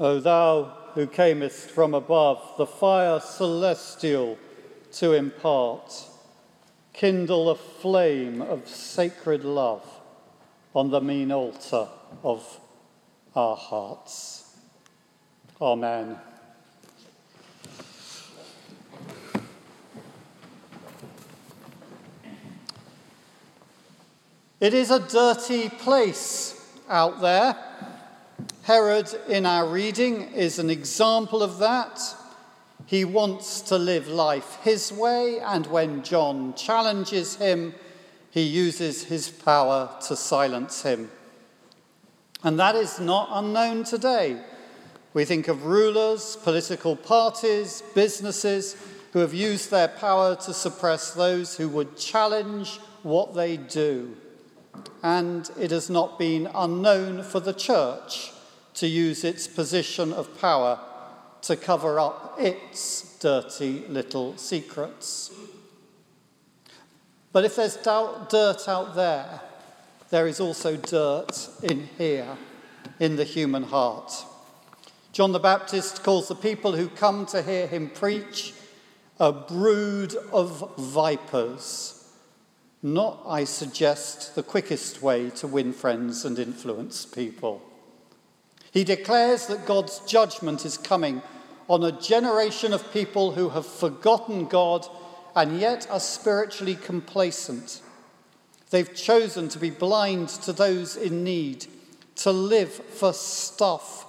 O thou who camest from above, the fire celestial to impart, kindle a flame of sacred love on the mean altar of our hearts. Amen. It is a dirty place out there. Herod, in our reading, is an example of that. He wants to live life his way, and when John challenges him, he uses his power to silence him. And that is not unknown today. We think of rulers, political parties, businesses who have used their power to suppress those who would challenge what they do. And it has not been unknown for the church to use its position of power to cover up its dirty little secrets. But if there's dirt out there, there is also dirt in here, in the human heart. John the Baptist calls the people who come to hear him preach a brood of vipers. Not, I suggest, the quickest way to win friends and influence people. He declares that God's judgment is coming on a generation of people who have forgotten God and yet are spiritually complacent. They've chosen to be blind to those in need, to live for stuff.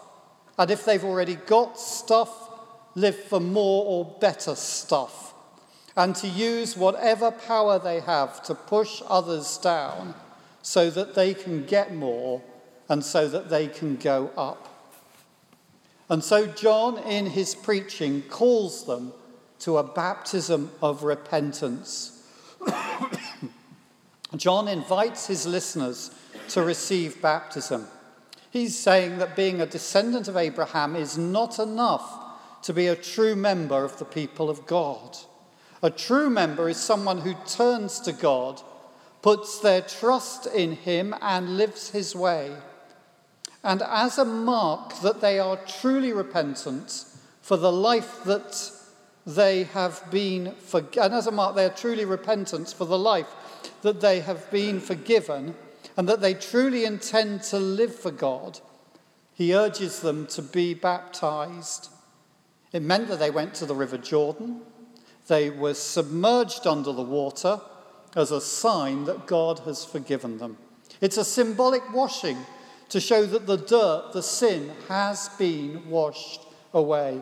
And if they've already got stuff, live for more or better stuff. And to use whatever power they have to push others down so that they can get more and so that they can go up. And so, John, in his preaching, calls them to a baptism of repentance. John invites his listeners to receive baptism. He's saying that being a descendant of Abraham is not enough to be a true member of the people of God. A true member is someone who turns to God, puts their trust in him, and lives his way. And as a mark that they are truly repentant for the life that they have been for, and as a mark they are truly repentant for the life that they have been forgiven and that they truly intend to live for God, he urges them to be baptized. It meant that they went to the River Jordan. They were submerged under the water as a sign that God has forgiven them. It's a symbolic washing to show that the dirt, the sin, has been washed away.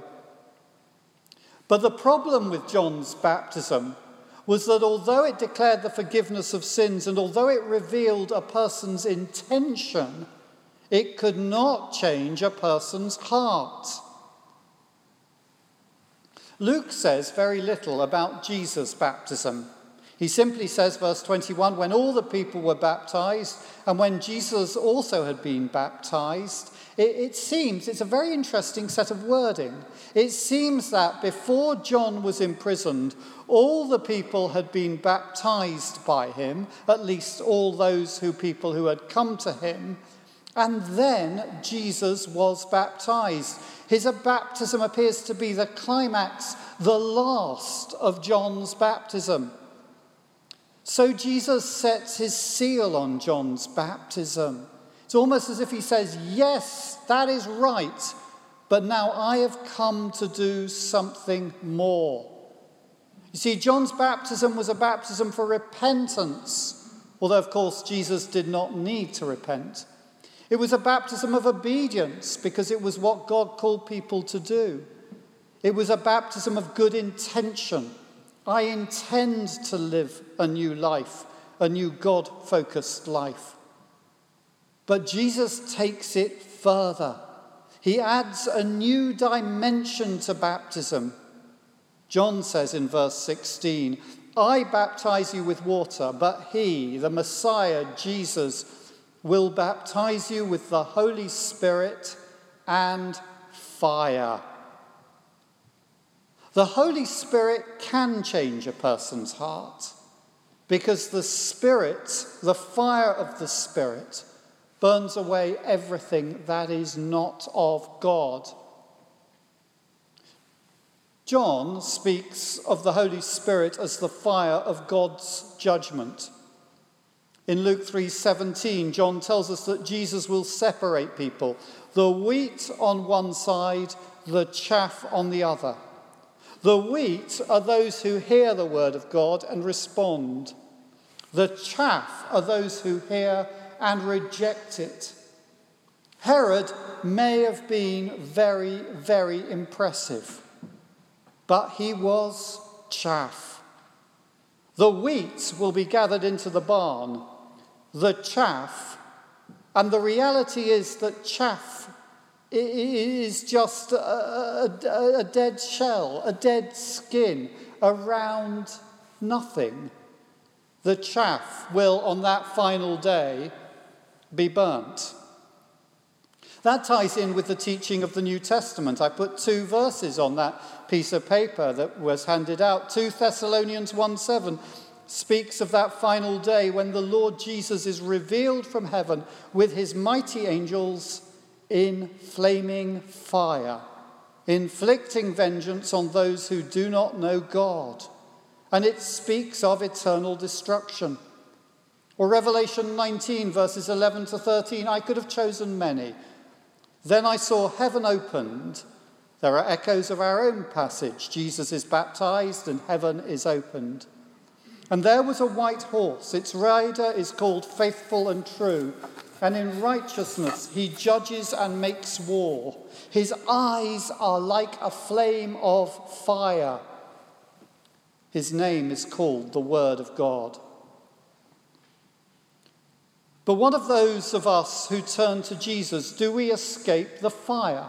But the problem with John's baptism was that although it declared the forgiveness of sins and although it revealed a person's intention, it could not change a person's heart. Luke says very little about Jesus' baptism. He simply says, verse 21, when all the people were baptized, and when Jesus also had been baptized, it, it, seems, it's a very interesting set of wording. It seems that before John was imprisoned, all the people had been baptized by him, at least all those who people who had come to him, and then Jesus was baptized. His baptism appears to be the climax, the last of John's baptism. So Jesus sets his seal on John's baptism. It's almost as if he says, Yes, that is right, but now I have come to do something more. You see, John's baptism was a baptism for repentance, although, of course, Jesus did not need to repent. It was a baptism of obedience because it was what God called people to do. It was a baptism of good intention I intend to live a new life, a new God focused life. But Jesus takes it further. He adds a new dimension to baptism. John says in verse 16, I baptize you with water, but he, the Messiah, Jesus, will baptize you with the Holy Spirit and fire. The Holy Spirit can change a person's heart because the Spirit, the fire of the Spirit, burns away everything that is not of God. John speaks of the Holy Spirit as the fire of God's judgment. In Luke 3:17, John tells us that Jesus will separate people, the wheat on one side, the chaff on the other. The wheat are those who hear the word of God and respond. The chaff are those who hear and reject it. Herod may have been very, very impressive, but he was chaff. The wheat will be gathered into the barn, the chaff, and the reality is that chaff is just a, a, a dead shell, a dead skin around nothing. The chaff will, on that final day, be burnt. That ties in with the teaching of the New Testament. I put two verses on that piece of paper that was handed out. 2 Thessalonians 1 7 speaks of that final day when the Lord Jesus is revealed from heaven with his mighty angels in flaming fire, inflicting vengeance on those who do not know God. And it speaks of eternal destruction. Or Revelation 19, verses 11 to 13, I could have chosen many. Then I saw heaven opened. There are echoes of our own passage. Jesus is baptized and heaven is opened. And there was a white horse. Its rider is called Faithful and True. And in righteousness he judges and makes war. His eyes are like a flame of fire. His name is called the Word of God. But what of those of us who turn to Jesus? Do we escape the fire?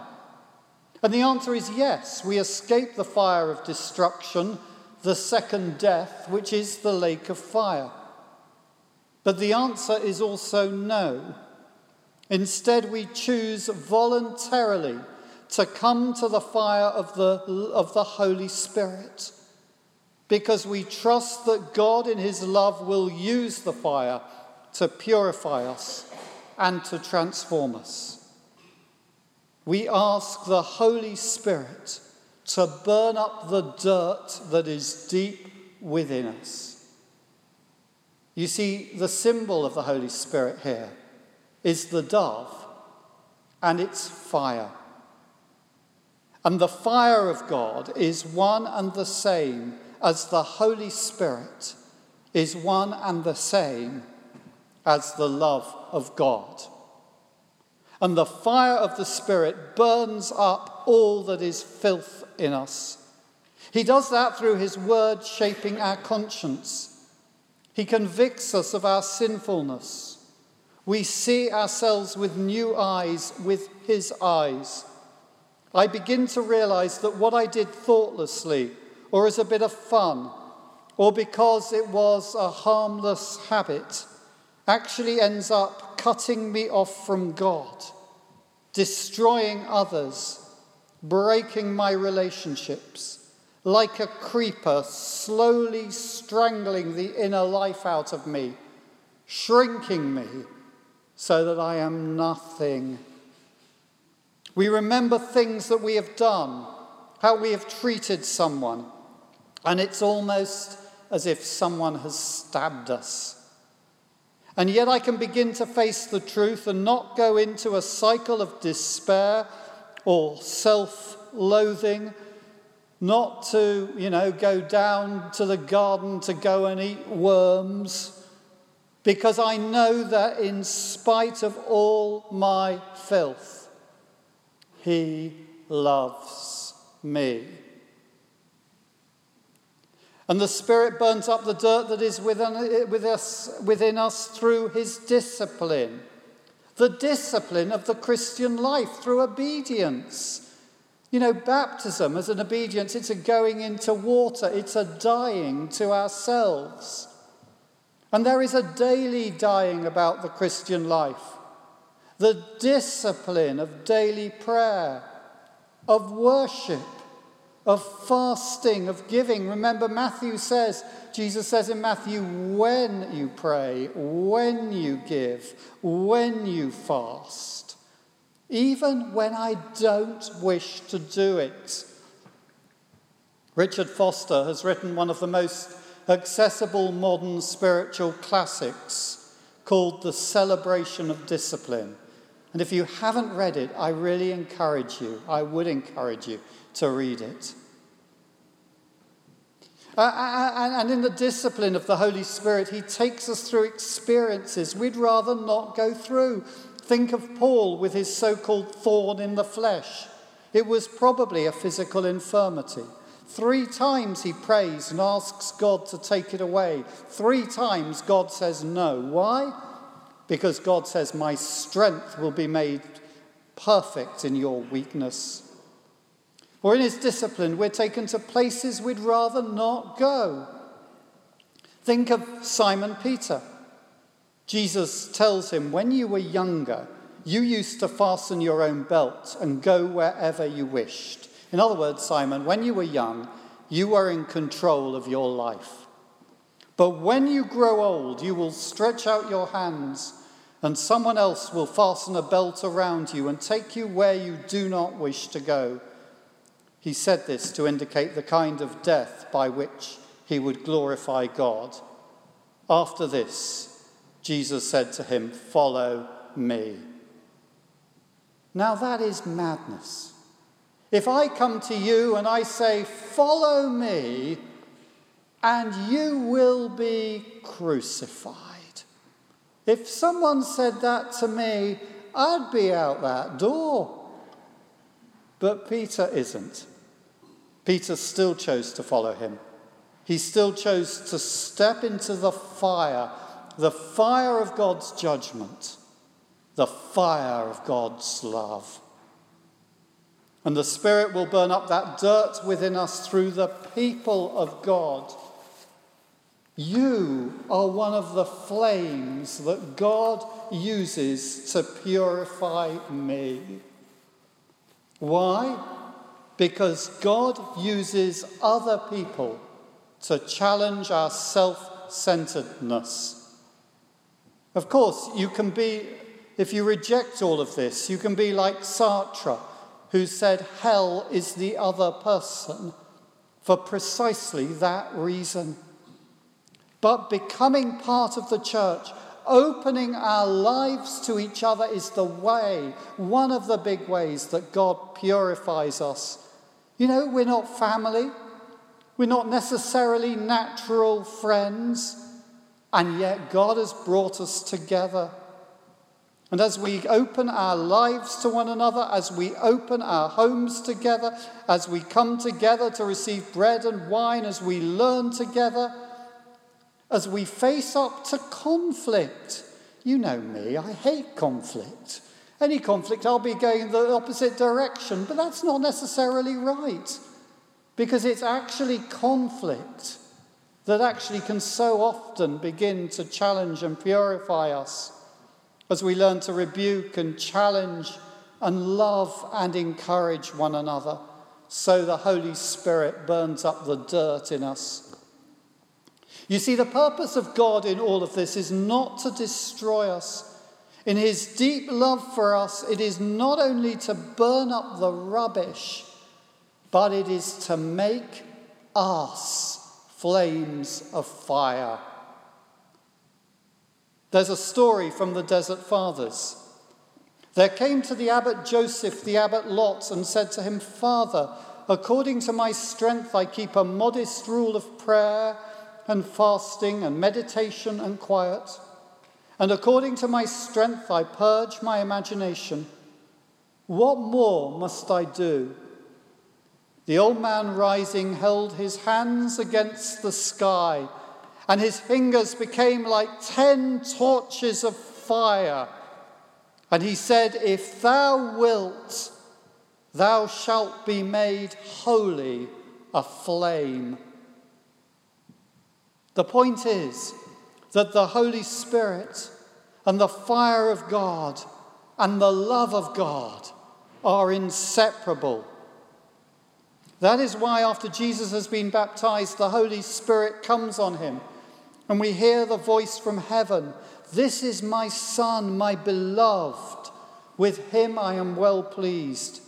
And the answer is yes, we escape the fire of destruction, the second death, which is the lake of fire. But the answer is also no. Instead, we choose voluntarily to come to the fire of the, of the Holy Spirit because we trust that God, in His love, will use the fire to purify us and to transform us. We ask the Holy Spirit to burn up the dirt that is deep within us. You see, the symbol of the Holy Spirit here is the dove and its fire. And the fire of God is one and the same as the Holy Spirit is one and the same as the love of God. And the fire of the Spirit burns up all that is filth in us. He does that through His word shaping our conscience. He convicts us of our sinfulness. We see ourselves with new eyes, with His eyes. I begin to realize that what I did thoughtlessly or as a bit of fun or because it was a harmless habit actually ends up cutting me off from God, destroying others, breaking my relationships, like a creeper slowly strangling the inner life out of me, shrinking me so that I am nothing. We remember things that we have done, how we have treated someone, and it's almost as if someone has stabbed us. And yet I can begin to face the truth and not go into a cycle of despair or self loathing, not to, you know, go down to the garden to go and eat worms, because I know that in spite of all my filth, He loves me. And the Spirit burns up the dirt that is within, with us, within us through his discipline. The discipline of the Christian life through obedience. You know, baptism as an obedience, it's a going into water, it's a dying to ourselves. And there is a daily dying about the Christian life. The discipline of daily prayer, of worship, of fasting, of giving. Remember, Matthew says, Jesus says in Matthew, when you pray, when you give, when you fast, even when I don't wish to do it. Richard Foster has written one of the most accessible modern spiritual classics called The Celebration of Discipline. And if you haven't read it, I really encourage you, I would encourage you to read it. Uh, uh, uh and in the discipline of the Holy Spirit, He takes us through experiences we'd rather not go through. Think of Paul with his so called thorn in the flesh. It was probably a physical infirmity. Three times he prays and asks God to take it away. Three times God says no. Why? Because God says, My strength will be made perfect in your weakness. Or in his discipline, we're taken to places we'd rather not go. Think of Simon Peter. Jesus tells him, When you were younger, you used to fasten your own belt and go wherever you wished. In other words, Simon, when you were young, you were in control of your life. But when you grow old, you will stretch out your hands, and someone else will fasten a belt around you and take you where you do not wish to go. He said this to indicate the kind of death by which he would glorify God. After this, Jesus said to him, Follow me. Now that is madness. If I come to you and I say, Follow me, and you will be crucified. If someone said that to me, I'd be out that door. But Peter isn't. Peter still chose to follow him. He still chose to step into the fire, the fire of God's judgment, the fire of God's love. And the Spirit will burn up that dirt within us through the people of God. You are one of the flames that God uses to purify me. Why? Because God uses other people to challenge our self centeredness. Of course, you can be, if you reject all of this, you can be like Sartre who said hell is the other person for precisely that reason. But becoming part of the church, opening our lives to each other is the way, one of the big ways that God purifies us. You know, we're not family, we're not necessarily natural friends, and yet God has brought us together. And as we open our lives to one another, as we open our homes together, as we come together to receive bread and wine, as we learn together, as we face up to conflict. You know me, I hate conflict. Any conflict, I'll be going the opposite direction, but that's not necessarily right. Because it's actually conflict that actually can so often begin to challenge and purify us as we learn to rebuke and challenge and love and encourage one another, so the Holy Spirit burns up the dirt in us. You see, the purpose of God in all of this is not to destroy us. In his deep love for us, it is not only to burn up the rubbish, but it is to make us flames of fire there's a story from the Desert Fathers. There came to the abbot Joseph the abbot Lot and said to him, Father, according to my strength, I keep a modest rule of prayer and fasting and meditation and quiet. And according to my strength, I purge my imagination. What more must I do? The old man rising held his hands against the sky and his fingers became like ten torches of fire. And he said, If thou wilt, thou shalt be made holy, a flame. The point is that the Holy Spirit and the fire of God and the love of God are inseparable. That is why, after Jesus has been baptized, the Holy Spirit comes on him, and we hear the voice from heaven This is my Son, my beloved. With him I am well pleased.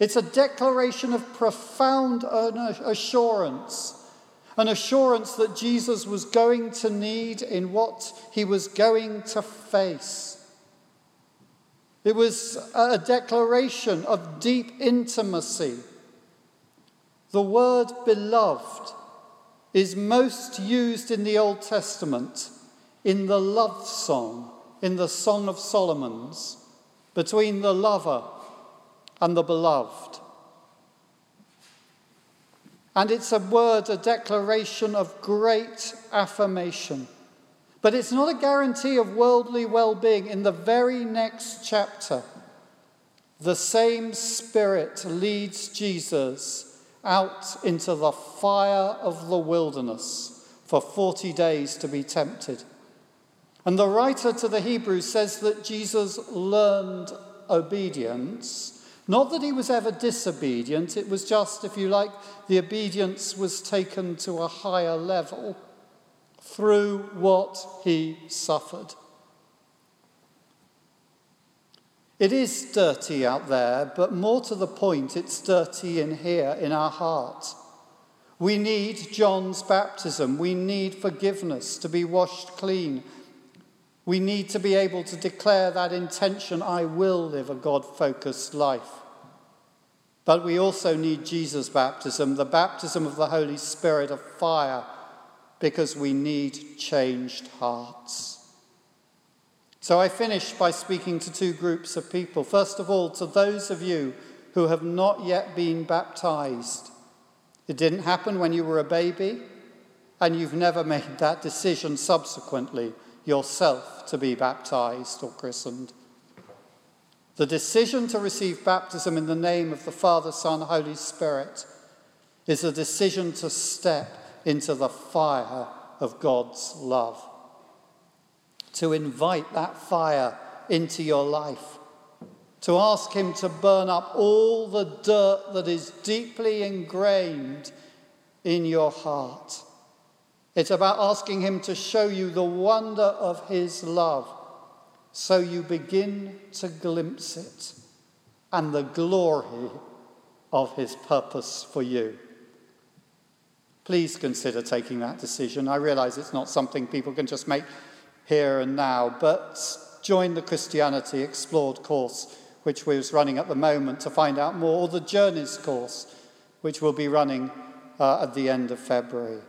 It's a declaration of profound assurance, an assurance that Jesus was going to need in what he was going to face. It was a declaration of deep intimacy. The word beloved is most used in the Old Testament in the love song, in the Song of Solomon's, between the lover and the beloved. And it's a word, a declaration of great affirmation. But it's not a guarantee of worldly well being. In the very next chapter, the same Spirit leads Jesus out into the fire of the wilderness for 40 days to be tempted. And the writer to the Hebrews says that Jesus learned obedience. Not that he was ever disobedient, it was just, if you like, the obedience was taken to a higher level through what he suffered. It is dirty out there, but more to the point, it's dirty in here, in our heart. We need John's baptism. We need forgiveness to be washed clean. We need to be able to declare that intention I will live a God focused life. But we also need Jesus' baptism, the baptism of the Holy Spirit of fire because we need changed hearts. So I finish by speaking to two groups of people. First of all, to those of you who have not yet been baptized. It didn't happen when you were a baby, and you've never made that decision subsequently yourself to be baptized or christened. The decision to receive baptism in the name of the Father, Son, Holy Spirit is a decision to step into the fire of God's love. To invite that fire into your life. To ask Him to burn up all the dirt that is deeply ingrained in your heart. It's about asking Him to show you the wonder of His love so you begin to glimpse it and the glory of His purpose for you. Please consider taking that decision. I realize it's not something people can just make here and now, but join the Christianity Explored course, which we're running at the moment, to find out more, or the Journeys course, which we'll be running uh, at the end of February.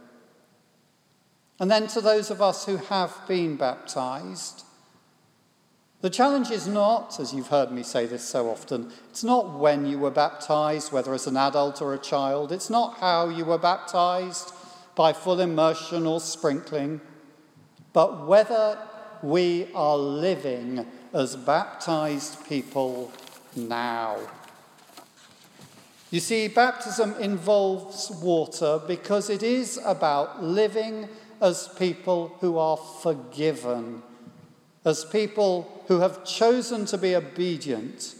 And then to those of us who have been baptized, the challenge is not, as you've heard me say this so often, it's not when you were baptized, whether as an adult or a child. It's not how you were baptized, by full immersion or sprinkling, but whether we are living as baptized people now. You see, baptism involves water because it is about living as people who are forgiven as people who have chosen to be obedient,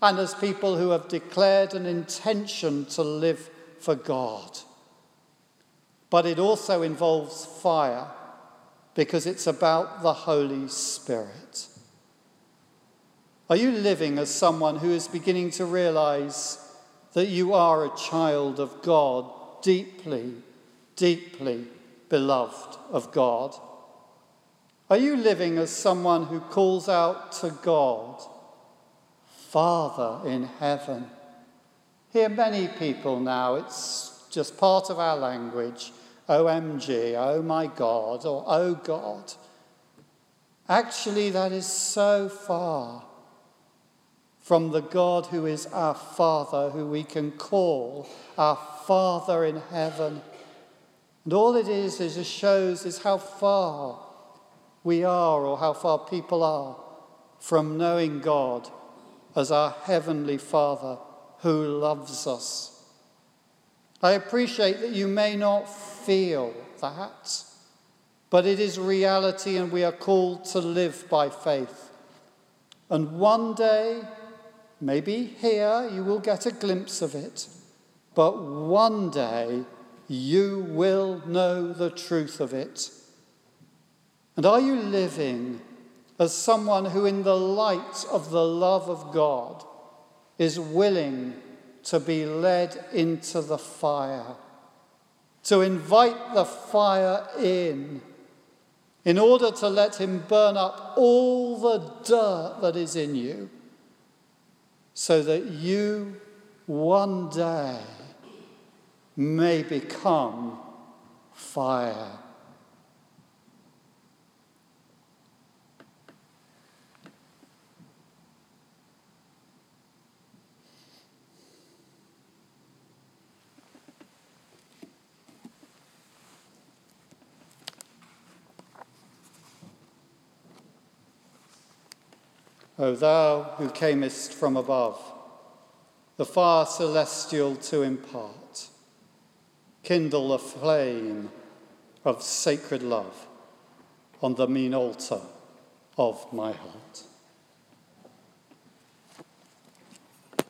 and as people who have declared an intention to live for God. But it also involves fire because it's about the Holy Spirit. Are you living as someone who is beginning to realize that you are a child of God, deeply, deeply beloved of God? Are you living as someone who calls out to God, Father in heaven? Hear many people now, it's just part of our language. OMG, oh my God, or oh God. Actually, that is so far from the God who is our Father, who we can call our Father in heaven. And all it is, is it shows is how far we are or how far people are from knowing God as our Heavenly Father who loves us. I appreciate that you may not feel that, but it is reality and we are called to live by faith. And one day, maybe here, you will get a glimpse of it. but one day you will know the truth of it. And are you living as someone who, in the light of the love of God, is willing to be led into the fire, to invite the fire in, in order to let Him burn up all the dirt that is in you, so that you one day may become fire. O thou who camest from above, the fire celestial to impart, kindle a flame of sacred love on the mean altar of my heart.